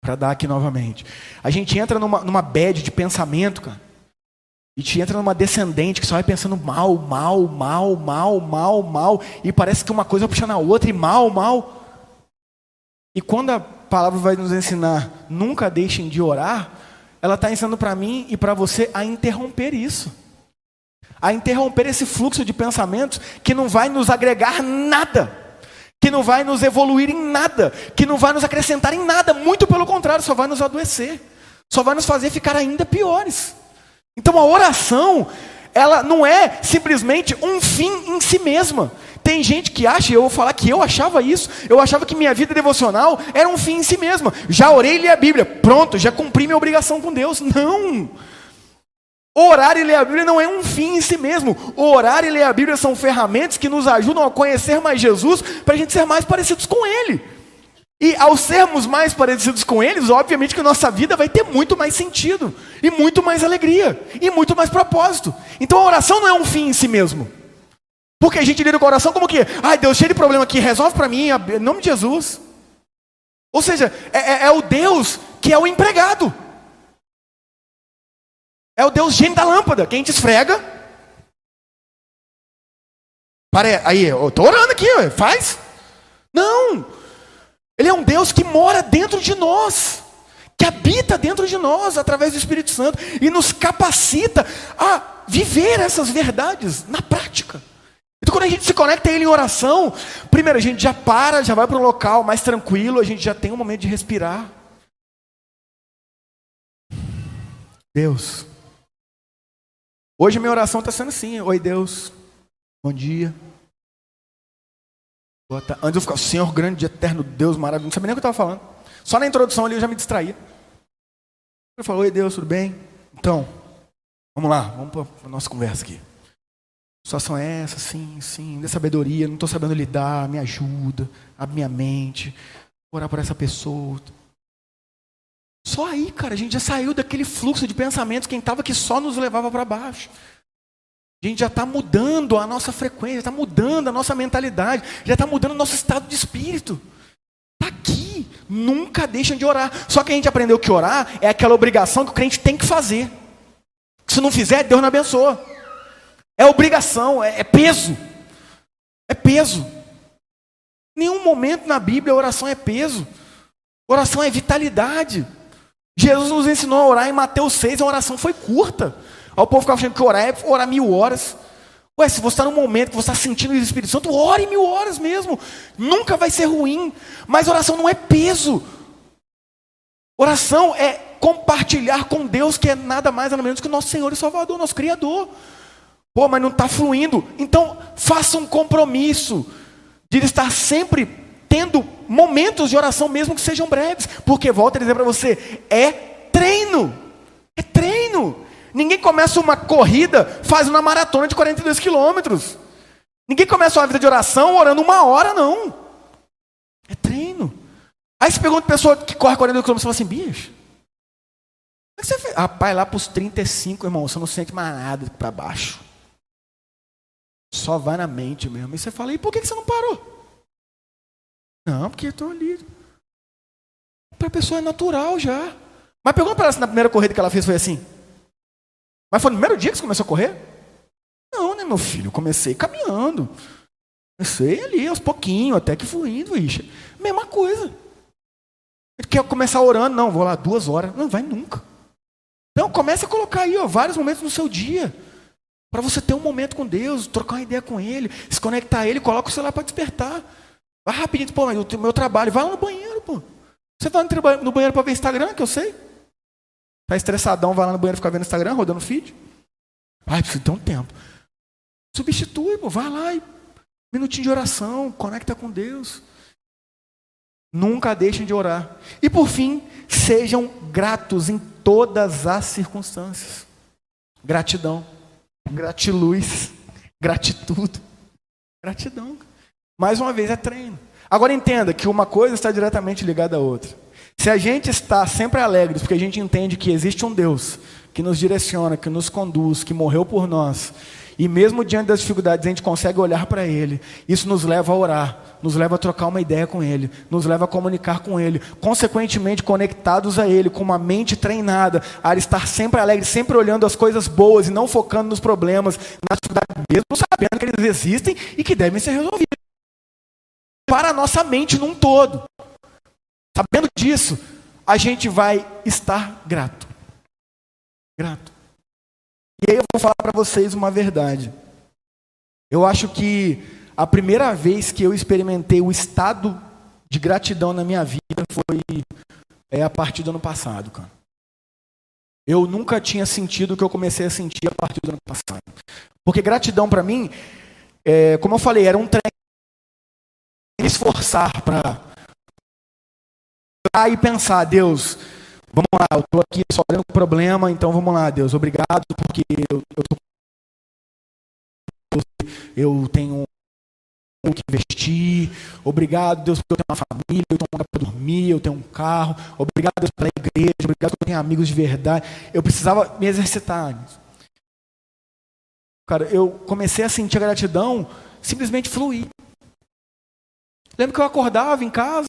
Para dar aqui novamente. A gente entra numa, numa bad de pensamento, cara. E te entra numa descendente que só vai pensando mal, mal, mal, mal, mal, mal. E parece que uma coisa puxa na outra, e mal, mal. E quando a palavra vai nos ensinar, nunca deixem de orar, ela está ensinando para mim e para você a interromper isso. A interromper esse fluxo de pensamentos que não vai nos agregar nada, que não vai nos evoluir em nada, que não vai nos acrescentar em nada, muito pelo contrário, só vai nos adoecer, só vai nos fazer ficar ainda piores. Então a oração, ela não é simplesmente um fim em si mesma, tem gente que acha, eu vou falar que eu achava isso, eu achava que minha vida devocional era um fim em si mesma. Já orei e li a Bíblia, pronto, já cumpri minha obrigação com Deus. Não! Orar e ler a Bíblia não é um fim em si mesmo. Orar e ler a Bíblia são ferramentas que nos ajudam a conhecer mais Jesus, para a gente ser mais parecidos com Ele. E ao sermos mais parecidos com eles, obviamente que nossa vida vai ter muito mais sentido, e muito mais alegria, e muito mais propósito. Então a oração não é um fim em si mesmo. Porque a gente lida com a oração como que, ai Deus, cheio de problema aqui, resolve para mim, em nome de Jesus. Ou seja, é, é, é, o Deus que é o empregado. É o Deus gênio da lâmpada, que a gente esfrega. Pare... Aí, eu estou orando aqui, faz. Não. Ele é um Deus que mora dentro de nós. Que habita dentro de nós através do Espírito Santo e nos capacita a viver essas verdades na prática. Então, quando a gente se conecta a Ele em oração, primeiro a gente já para, já vai para um local mais tranquilo, a gente já tem um momento de respirar. Deus, hoje minha oração está sendo assim: Oi, Deus, bom dia. Antes eu ficava, Senhor grande, eterno Deus maravilhoso. Não sabia nem o que eu estava falando. Só na introdução ali eu já me distraía. Eu falei, oi Deus, tudo bem? Então, vamos lá, vamos para a nossa conversa aqui. Situação é essa, sim, sim, de sabedoria, não estou sabendo lidar, me ajuda, abre minha mente, orar por essa pessoa. Só aí, cara, a gente já saiu daquele fluxo de pensamentos, quem estava que só nos levava para baixo. A gente já está mudando a nossa frequência, está mudando a nossa mentalidade, já está mudando o nosso estado de espírito. Está aqui. Nunca deixam de orar. Só que a gente aprendeu que orar é aquela obrigação que o crente tem que fazer. Se não fizer, Deus não abençoa. É obrigação, é, é peso. É peso. Nenhum momento na Bíblia a oração é peso. Oração é vitalidade. Jesus nos ensinou a orar em Mateus 6, a oração foi curta. Aí o povo ficava achando que orar é orar mil horas. Ué, se você está num momento que você está sentindo o Espírito Santo, ore mil horas mesmo. Nunca vai ser ruim. Mas oração não é peso. Oração é compartilhar com Deus, que é nada mais nada menos que o nosso Senhor e Salvador, nosso Criador. Pô, mas não está fluindo. Então, faça um compromisso de estar sempre tendo momentos de oração, mesmo que sejam breves. Porque, volto a dizer para você, é treino. É treino. Ninguém começa uma corrida, faz uma maratona de 42 quilômetros. Ninguém começa uma vida de oração orando uma hora, não. É treino. Aí você pergunta a pessoa que corre 42 quilômetros e fala assim, bicho, como é que você fez? Rapaz, lá para os 35, irmão, você não sente mais nada para baixo. Só vai na mente mesmo. E você fala, e por que você não parou? Não, porque estou ali. Para a pessoa é natural já. Mas pergunta para ela se na primeira corrida que ela fez foi assim. Mas foi no primeiro dia que você começou a correr? Não, né, meu filho? Eu comecei caminhando. Comecei ali, aos pouquinhos, até que fui indo, Isha. Mesma coisa. Ele quer começar orando, não, vou lá duas horas. Não, vai nunca. Então, comece a colocar aí ó, vários momentos no seu dia. Para você ter um momento com Deus, trocar uma ideia com Ele, se conectar a Ele, coloca o celular para despertar. Vai rapidinho, pô, mas o meu trabalho, vai lá no banheiro, pô. Você vai no banheiro para ver Instagram, que eu sei. Tá estressadão, vai lá no banheiro ficar vendo Instagram, rodando feed. Ai, precisa ter um tempo. Substitui, pô, vai lá e minutinho de oração, conecta com Deus. Nunca deixem de orar. E por fim, sejam gratos em todas as circunstâncias. Gratidão, gratiluz, gratitude, gratidão. Mais uma vez é treino. Agora entenda que uma coisa está diretamente ligada à outra. Se a gente está sempre alegre, porque a gente entende que existe um Deus que nos direciona, que nos conduz, que morreu por nós, e mesmo diante das dificuldades a gente consegue olhar para Ele, isso nos leva a orar, nos leva a trocar uma ideia com Ele, nos leva a comunicar com Ele, consequentemente conectados a Ele, com uma mente treinada, a estar sempre alegre, sempre olhando as coisas boas e não focando nos problemas, nas dificuldades, mesmo sabendo que eles existem e que devem ser resolvidos. Para a nossa mente num todo. Sabendo disso, a gente vai estar grato. Grato. E aí eu vou falar para vocês uma verdade. Eu acho que a primeira vez que eu experimentei o estado de gratidão na minha vida foi é, a partir do ano passado, cara. Eu nunca tinha sentido o que eu comecei a sentir a partir do ano passado. Porque gratidão para mim, é, como eu falei, era um treino esforçar para e pensar, Deus, vamos lá, eu estou aqui só olhando problema, então vamos lá, Deus, obrigado porque eu, eu, tô, eu tenho o que investir, obrigado Deus porque eu tenho uma família, eu tenho um lugar para dormir, eu tenho um carro, obrigado Deus pela igreja, obrigado porque eu tenho amigos de verdade. Eu precisava me exercitar. Cara, eu comecei a sentir a gratidão simplesmente fluir. Lembro que eu acordava em casa,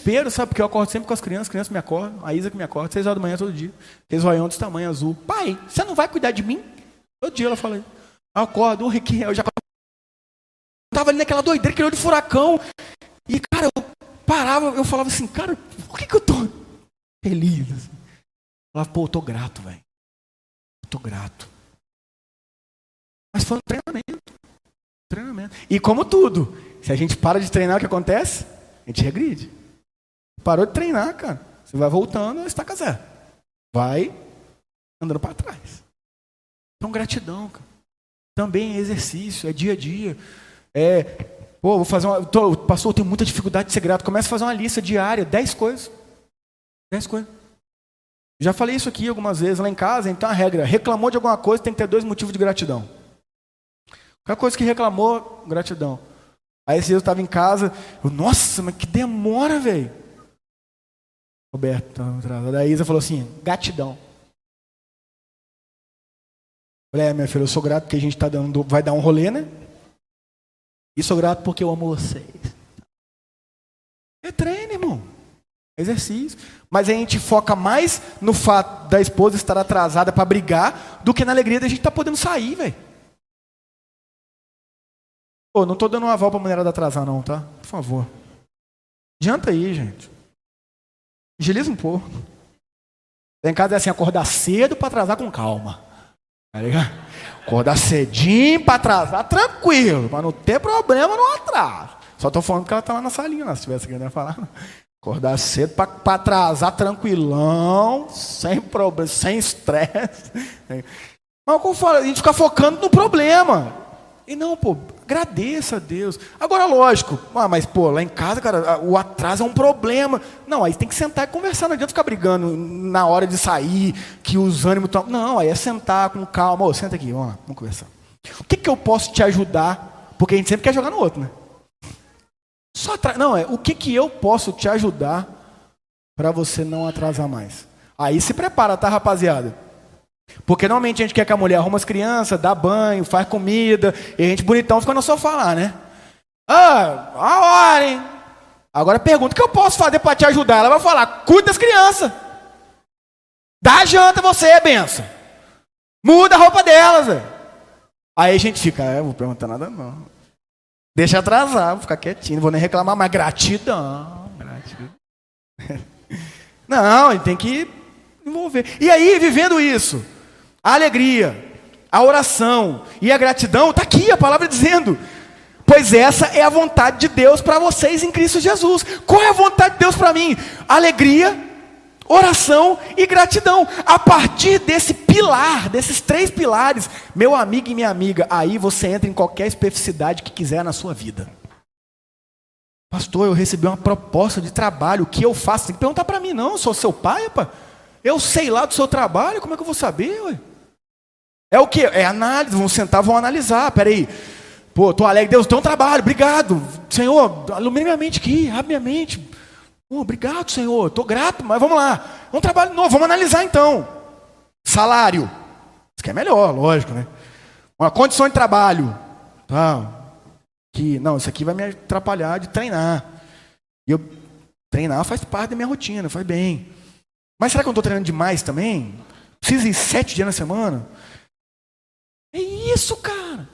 desespero, sabe? Porque eu acordo sempre com as crianças, as crianças me acordam, a Isa que me acorda, seis horas da manhã todo dia. Aqueles olhão desse tamanho azul. Pai, você não vai cuidar de mim? Todo dia ela fala Eu acordo, um que eu já estava ali naquela doideira, aquele olho de furacão. E, cara, eu parava, eu falava assim, cara, por que, que eu tô feliz? Assim? Eu falava, pô, eu tô grato, velho. Eu tô grato. Mas foi um treinamento. Treinamento. E como tudo, se a gente para de treinar, o que acontece? A gente regride. Parou de treinar, cara. Você vai voltando, estaca zero. Vai andando para trás. Então, gratidão, cara. Também é exercício, é dia a dia. É Pô, vou fazer uma. Tô, pastor, eu tenho muita dificuldade de ser grato. Começa a fazer uma lista diária, dez coisas. Dez coisas. Já falei isso aqui algumas vezes lá em casa, então a regra: reclamou de alguma coisa, tem que ter dois motivos de gratidão. Qualquer coisa que reclamou, gratidão. Aí esse dia eu estava em casa, eu, nossa, mas que demora, velho. Roberto, tá atrasado. A Isa falou assim: gratidão. Falei, é, minha filha, eu sou grato porque a gente tá dando, vai dar um rolê, né? E sou grato porque eu amo vocês. É treino, irmão. Exercício. Mas a gente foca mais no fato da esposa estar atrasada para brigar do que na alegria da gente estar tá podendo sair, velho. Pô, não tô dando uma aval pra mulherada atrasar, não, tá? Por favor. Adianta aí, gente. Agiliza um pouco. Lá em casa é assim, acordar cedo para atrasar com calma. Tá ligado? Acordar cedinho para atrasar, tranquilo, para não ter problema no atraso. Só tô falando que ela tá lá na salinha, lá, se tivesse querendo falar. Acordar cedo para atrasar tranquilão, sem problema, sem estresse. Mas como eu falo, a gente fica focando no problema. E não, pô, agradeça a Deus. Agora, lógico, ah, mas pô, lá em casa, cara, o atraso é um problema. Não, aí tem que sentar e conversar, não adianta ficar brigando na hora de sair, que os ânimos estão. Não, aí é sentar com calma. Ô, senta aqui, vamos lá, vamos conversar. O que, que eu posso te ajudar? Porque a gente sempre quer jogar no outro, né? Só. Não, é o que, que eu posso te ajudar para você não atrasar mais. Aí se prepara, tá, rapaziada? Porque normalmente a gente quer que a mulher arruma as crianças, dá banho, faz comida, e a gente bonitão fica no sofá lá, né? Ah, a hora, hein? Agora pergunta: o que eu posso fazer para te ajudar? Ela vai falar: cuida das crianças. Dá janta você, benção. Muda a roupa delas. Véio. Aí a gente fica: é, vou perguntar nada não. Deixa atrasar, vou ficar quietinho, não vou nem reclamar mais. Gratidão, gratidão. Não, ele tem que envolver. E aí, vivendo isso, a alegria, a oração e a gratidão, está aqui a palavra dizendo. Pois essa é a vontade de Deus para vocês em Cristo Jesus. Qual é a vontade de Deus para mim? Alegria, oração e gratidão. A partir desse pilar, desses três pilares, meu amigo e minha amiga, aí você entra em qualquer especificidade que quiser na sua vida. Pastor, eu recebi uma proposta de trabalho, o que eu faço? Tem que perguntar para mim, não, eu sou seu pai. Eu sei lá do seu trabalho, como é que eu vou saber? Ué? É o que? É análise, vão sentar, vão analisar. Peraí, pô, tô alegre, Deus, tem um trabalho, obrigado. Senhor, ilumina minha mente aqui, abre minha mente. Obrigado, Senhor, estou grato, mas vamos lá. Um trabalho novo, vamos analisar então. Salário. Isso que é melhor, lógico, né? Uma condição de trabalho. Tá. Que, não, isso aqui vai me atrapalhar de treinar. E eu treinar faz parte da minha rotina, faz bem. Mas será que eu estou treinando demais também? Preciso ir sete dias na semana? É isso, cara.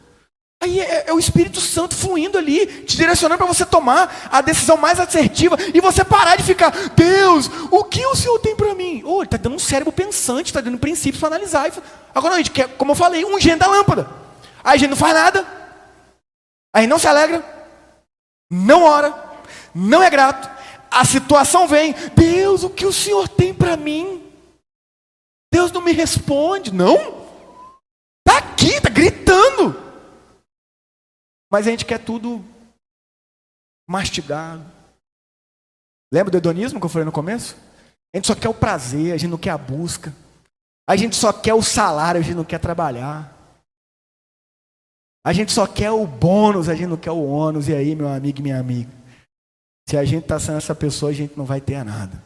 Aí é, é, o Espírito Santo fluindo ali, te direcionando para você tomar a decisão mais assertiva e você parar de ficar, Deus, o que o Senhor tem para mim? Oh, ele está dando um cérebro pensante, está dando princípios para analisar. Agora a gente quer, como eu falei, um gênio da lâmpada. Aí a gente não faz nada, aí não se alegra, não ora, não é grato, a situação vem, Deus, o que o Senhor tem para mim? Deus não me responde, não? Gritando. Mas a gente quer tudo mastigado. Lembra do hedonismo que eu falei no começo? A gente só quer o prazer, a gente não quer a busca. A gente só quer o salário, a gente não quer trabalhar. A gente só quer o bônus, a gente não quer o ônus. E aí, meu amigo e minha amiga? Se a gente está sendo essa pessoa, a gente não vai ter nada.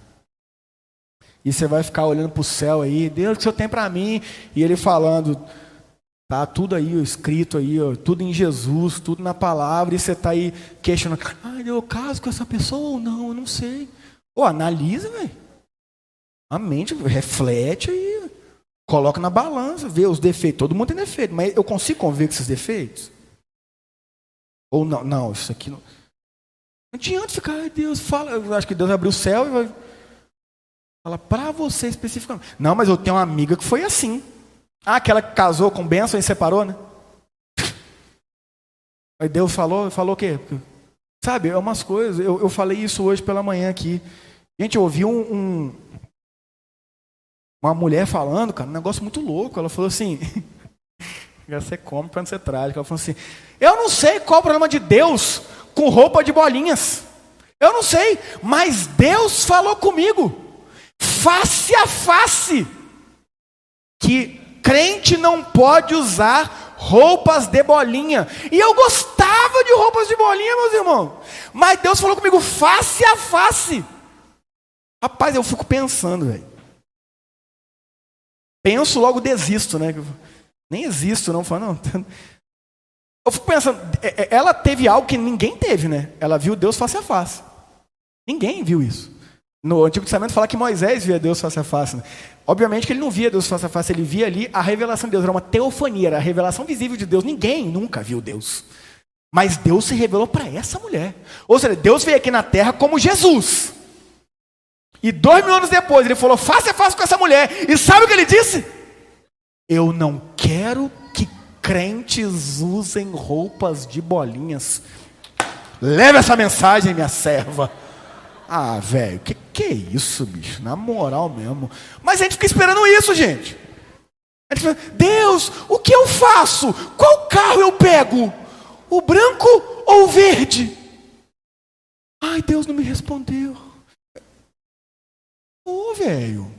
E você vai ficar olhando para o céu aí, Deus, o que o Senhor tem para mim? E ele falando, tá tudo aí escrito aí, ó, tudo em Jesus, tudo na palavra, e você está aí questionando, ah, eu caso com essa pessoa ou não? Eu não sei. Pô, analisa, velho. A mente reflete aí, coloca na balança, vê os defeitos. Todo mundo tem defeito, mas eu consigo conviver com esses defeitos? Ou não, não, isso aqui não. Não adianta ficar, Deus, fala. Eu acho que Deus abriu o céu e vai. Fala para você especificamente. Não, mas eu tenho uma amiga que foi assim. Ah, aquela que casou com bênção e separou, né? Aí Deus falou, falou o quê? Sabe, é umas coisas. Eu, eu falei isso hoje pela manhã aqui. Gente, eu ouvi um, um, uma mulher falando, cara, um negócio muito louco. Ela falou assim: você come para não ser trágico. Ela falou assim: Eu não sei qual é o problema de Deus com roupa de bolinhas. Eu não sei, mas Deus falou comigo, face a face, que crente não pode usar roupas de bolinha. E eu gostava de roupas de bolinha, meus irmãos. Mas Deus falou comigo face a face. Rapaz, eu fico pensando, velho. Penso, logo desisto, né? Nem existo, não. Falo, não. Eu fico pensando, é, é, ela teve algo que ninguém teve, né? Ela viu Deus face a face. Ninguém viu isso. No Antigo Testamento fala que Moisés via Deus face a face. Né? Obviamente que ele não via Deus face a face, ele via ali a revelação de Deus, era uma teofania, era a revelação visível de Deus. Ninguém nunca viu Deus. Mas Deus se revelou para essa mulher. Ou seja, Deus veio aqui na terra como Jesus. E dois mil anos depois ele falou face a face com essa mulher. E sabe o que ele disse? Eu não quero que crentes usem roupas de bolinhas. Leve essa mensagem, minha serva. Ah, velho, que que é isso, bicho? Na moral mesmo. Mas a gente fica esperando isso, gente. A gente fala, Deus, o que eu faço? Qual carro eu pego? O branco ou o verde? Ai, Deus não me respondeu. Ô, velho.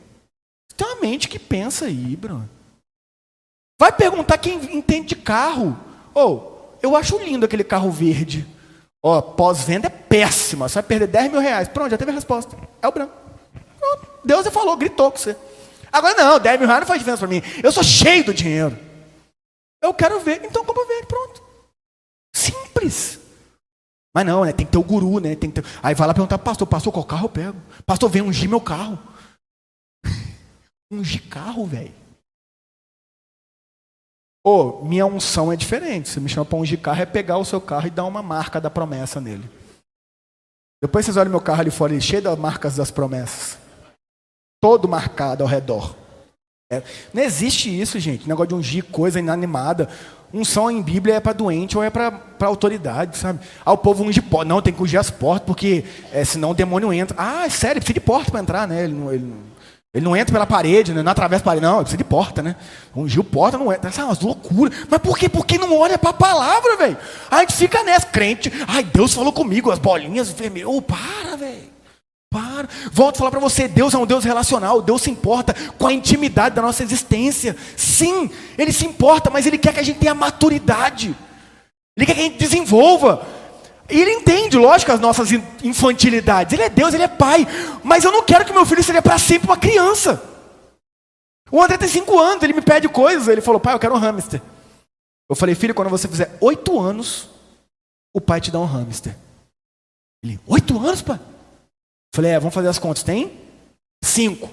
Tem uma mente que pensa aí, Bruno. Vai perguntar quem entende de carro. Ou, oh, eu acho lindo aquele carro verde. Ó, pós-venda é péssima, você vai perder 10 mil reais. Pronto, já teve a resposta. É o branco. Pronto. Deus já falou, gritou com você. Agora não, 10 mil reais não faz diferença para mim. Eu sou cheio do dinheiro. Eu quero ver, então compra verde, pronto. Simples. Mas não, né? Tem que ter o guru, né? Tem que ter... Aí vai lá perguntar, pastor, pastor, qual carro eu pego? Pastor, vem ungir meu carro. ungir carro, velho. Ô, oh, minha unção é diferente. Você me chama para ungir carro, é pegar o seu carro e dar uma marca da promessa nele. Depois vocês olham meu carro ali fora, ele cheio das marcas das promessas. Todo marcado ao redor. É. Não existe isso, gente. Negócio de ungir coisa inanimada. Unção em Bíblia é para doente ou é para autoridade, sabe? Ah, o povo unge porta. Não, tem que ungir as portas, porque é, senão o demônio entra. Ah, é sério, precisa de porta para entrar, né? Ele não, ele não ele não entra pela parede, né? não atravessa a parede, não, precisa de porta, né? Ungiu porta, não entra. Essa é uma loucura. Mas por quê? Porque não olha para a palavra, velho. A gente fica nessa, crente. Ai, Deus falou comigo, as bolinhas vermelhas. Oh, para, velho. Para. Volto a falar para você, Deus é um Deus relacional, Deus se importa com a intimidade da nossa existência. Sim, Ele se importa, mas Ele quer que a gente tenha maturidade. Ele quer que a gente desenvolva. Ele entende, lógico, as nossas infantilidades. Ele é Deus, ele é pai. Mas eu não quero que meu filho seja para sempre uma criança. O André tem cinco anos, ele me pede coisas. Ele falou, pai, eu quero um hamster. Eu falei, filho, quando você fizer oito anos, o pai te dá um hamster. Ele, oito anos, pai? Eu falei, é, vamos fazer as contas. Tem? Cinco.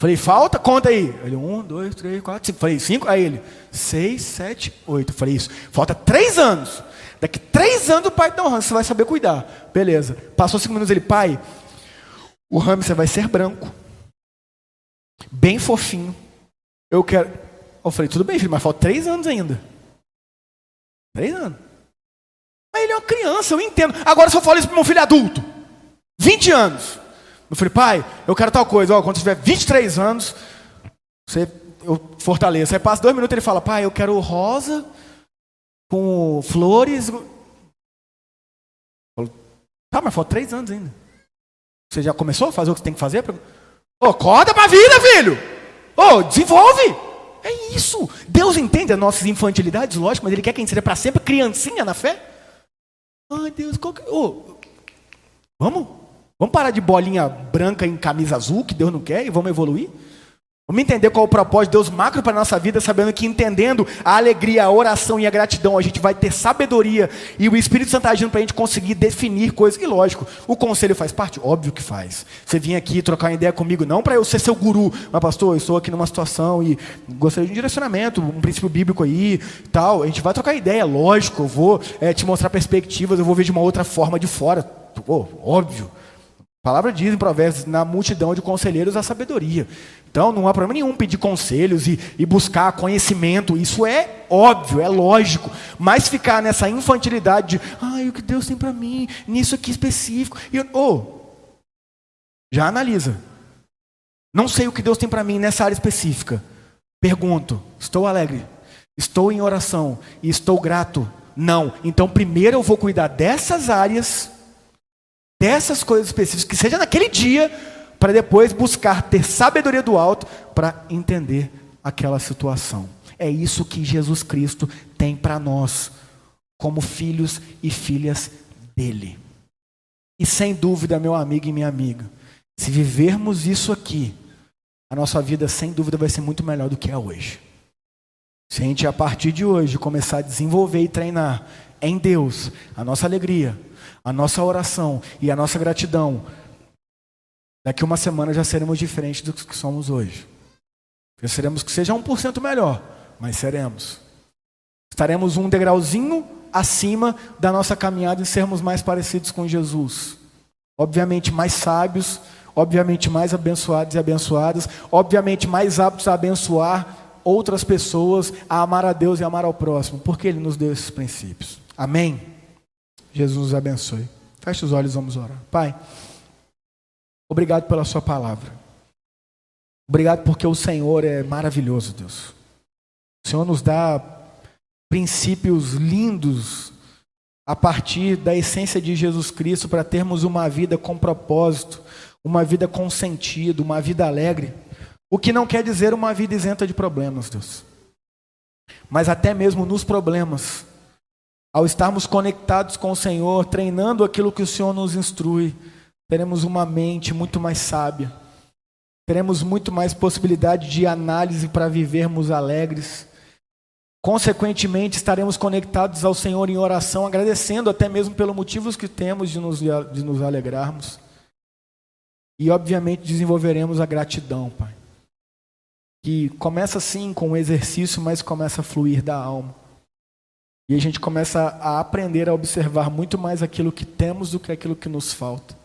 Falei, falta? Conta aí. Ele, um, dois, três, quatro, cinco. Eu falei, cinco? Aí ele, seis, sete, oito. Eu falei, isso. Falta três anos. Daqui três anos o pai dá um hamster, você vai saber cuidar. Beleza. Passou cinco minutos, ele, pai, o hamster vai ser branco. Bem fofinho. Eu quero. Eu falei, tudo bem, filho, mas falta três anos ainda. Três anos. Mas ele é uma criança, eu entendo. Agora se eu falo isso para meu filho adulto, 20 anos. Eu falei, pai, eu quero tal coisa. Ó, quando você tiver 23 anos, você, eu fortaleço. Aí passa dois minutos ele fala, pai, eu quero rosa com flores. Tá, mas falta três anos ainda. Você já começou a fazer o que você tem que fazer? Acorda pra vida, filho! Ô, desenvolve! É isso! Deus entende as nossas infantilidades, lógico, mas Ele quer que a gente seja para sempre criancinha na fé. Ai, Deus, qual que... vamos? Vamos parar de bolinha branca em camisa azul, que Deus não quer, e vamos evoluir? Vamos entender qual é o propósito de Deus macro para a nossa vida, sabendo que entendendo a alegria, a oração e a gratidão, a gente vai ter sabedoria e o Espírito Santo agindo para a gente conseguir definir coisas. E lógico, o conselho faz parte? Óbvio que faz. Você vinha aqui trocar uma ideia comigo, não para eu ser seu guru, mas pastor, eu estou aqui numa situação e gostaria de um direcionamento, um princípio bíblico aí, tal. A gente vai trocar ideia, lógico, eu vou é, te mostrar perspectivas, eu vou ver de uma outra forma de fora. Pô, óbvio. A palavra diz em Provérbios: na multidão de conselheiros há sabedoria. Então não há problema nenhum pedir conselhos e, e, buscar conhecimento, isso é óbvio, é lógico. Mas ficar nessa infantilidade de, ai, o que Deus tem para mim, nisso aqui específico. E, oh, já analisa. Não sei o que Deus tem para mim nessa área específica. Pergunto, estou alegre, estou em oração e estou grato Não. Então, primeiro eu vou cuidar dessas áreas, dessas coisas específicas, que seja naquele dia, para depois buscar ter sabedoria do alto para entender aquela situação. É isso que Jesus Cristo tem para nós, como filhos e filhas dele. E sem dúvida, meu amigo e minha amiga, se vivermos isso aqui, a nossa vida sem dúvida vai ser muito melhor do que é hoje. Se a gente a partir de hoje começar a desenvolver e treinar em Deus a nossa alegria, a nossa oração e a nossa gratidão, daqui uma semana já seremos diferentes do que somos hoje. Já seremos que seja 1% melhor, mas seremos. Estaremos um degrauzinho acima da nossa caminhada e sermos mais parecidos com Jesus. Obviamente mais sábios, obviamente mais abençoados e abençoadas, obviamente mais aptos a abençoar outras pessoas, a amar a Deus e amar ao próximo, porque Ele nos deu esses princípios. Amém? Jesus nos abençoe. Feche os olhos, vamos orar. Pai, obrigado pela Sua palavra. Obrigado porque o Senhor é maravilhoso, Deus. O Senhor nos dá princípios lindos a partir da essência de Jesus Cristo para termos uma vida com propósito, uma vida com sentido, uma vida alegre. O que não quer dizer uma vida isenta de problemas, Deus. Mas até mesmo nos problemas, ao estarmos conectados com o Senhor, treinando aquilo que o Senhor nos instrui, teremos uma mente muito mais sábia, teremos muito mais possibilidade de análise para vivermos alegres. Consequentemente, estaremos conectados ao Senhor em oração, agradecendo até mesmo pelos motivos que temos de nos, de nos alegrarmos. E, obviamente, desenvolveremos a gratidão, Pai. Que começa assim com o exercício, mas começa a fluir da alma. E a gente começa a aprender a observar muito mais aquilo que temos do que aquilo que nos falta.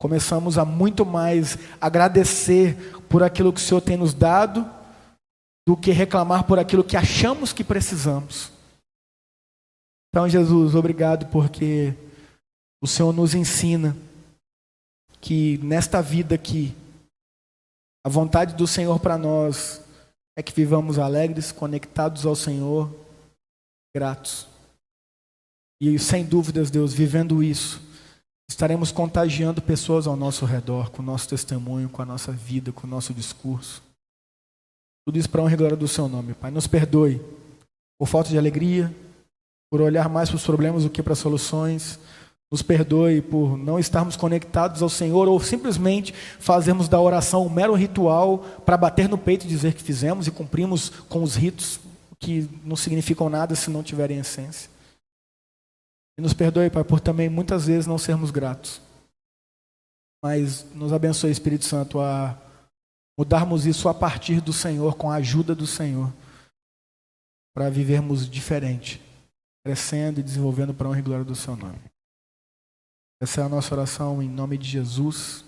Começamos a muito mais agradecer por aquilo que o Senhor tem nos dado do que reclamar por aquilo que achamos que precisamos. Então, Jesus, obrigado porque o Senhor nos ensina que nesta vida aqui, a vontade do Senhor para nós é que vivamos alegres, conectados ao Senhor, gratos. E sem dúvidas, Deus, vivendo isso, estaremos contagiando pessoas ao nosso redor, com o nosso testemunho, com a nossa vida, com o nosso discurso. Tudo isso para honra e glória do Seu nome, Pai. Nos perdoe por falta de alegria, por olhar mais para os problemas do que para as soluções. Nos perdoe por não estarmos conectados ao Senhor ou simplesmente fazermos da oração um mero ritual para bater no peito e dizer que fizemos e cumprimos com os ritos que não significam nada se não tiverem essência. E nos perdoe, Pai, por também muitas vezes não sermos gratos. Mas nos abençoe, Espírito Santo, a mudarmos isso a partir do Senhor, com a ajuda do Senhor, para vivermos diferente, crescendo e desenvolvendo para a honra e glória do Seu nome. Essa é a nossa oração em nome de Jesus.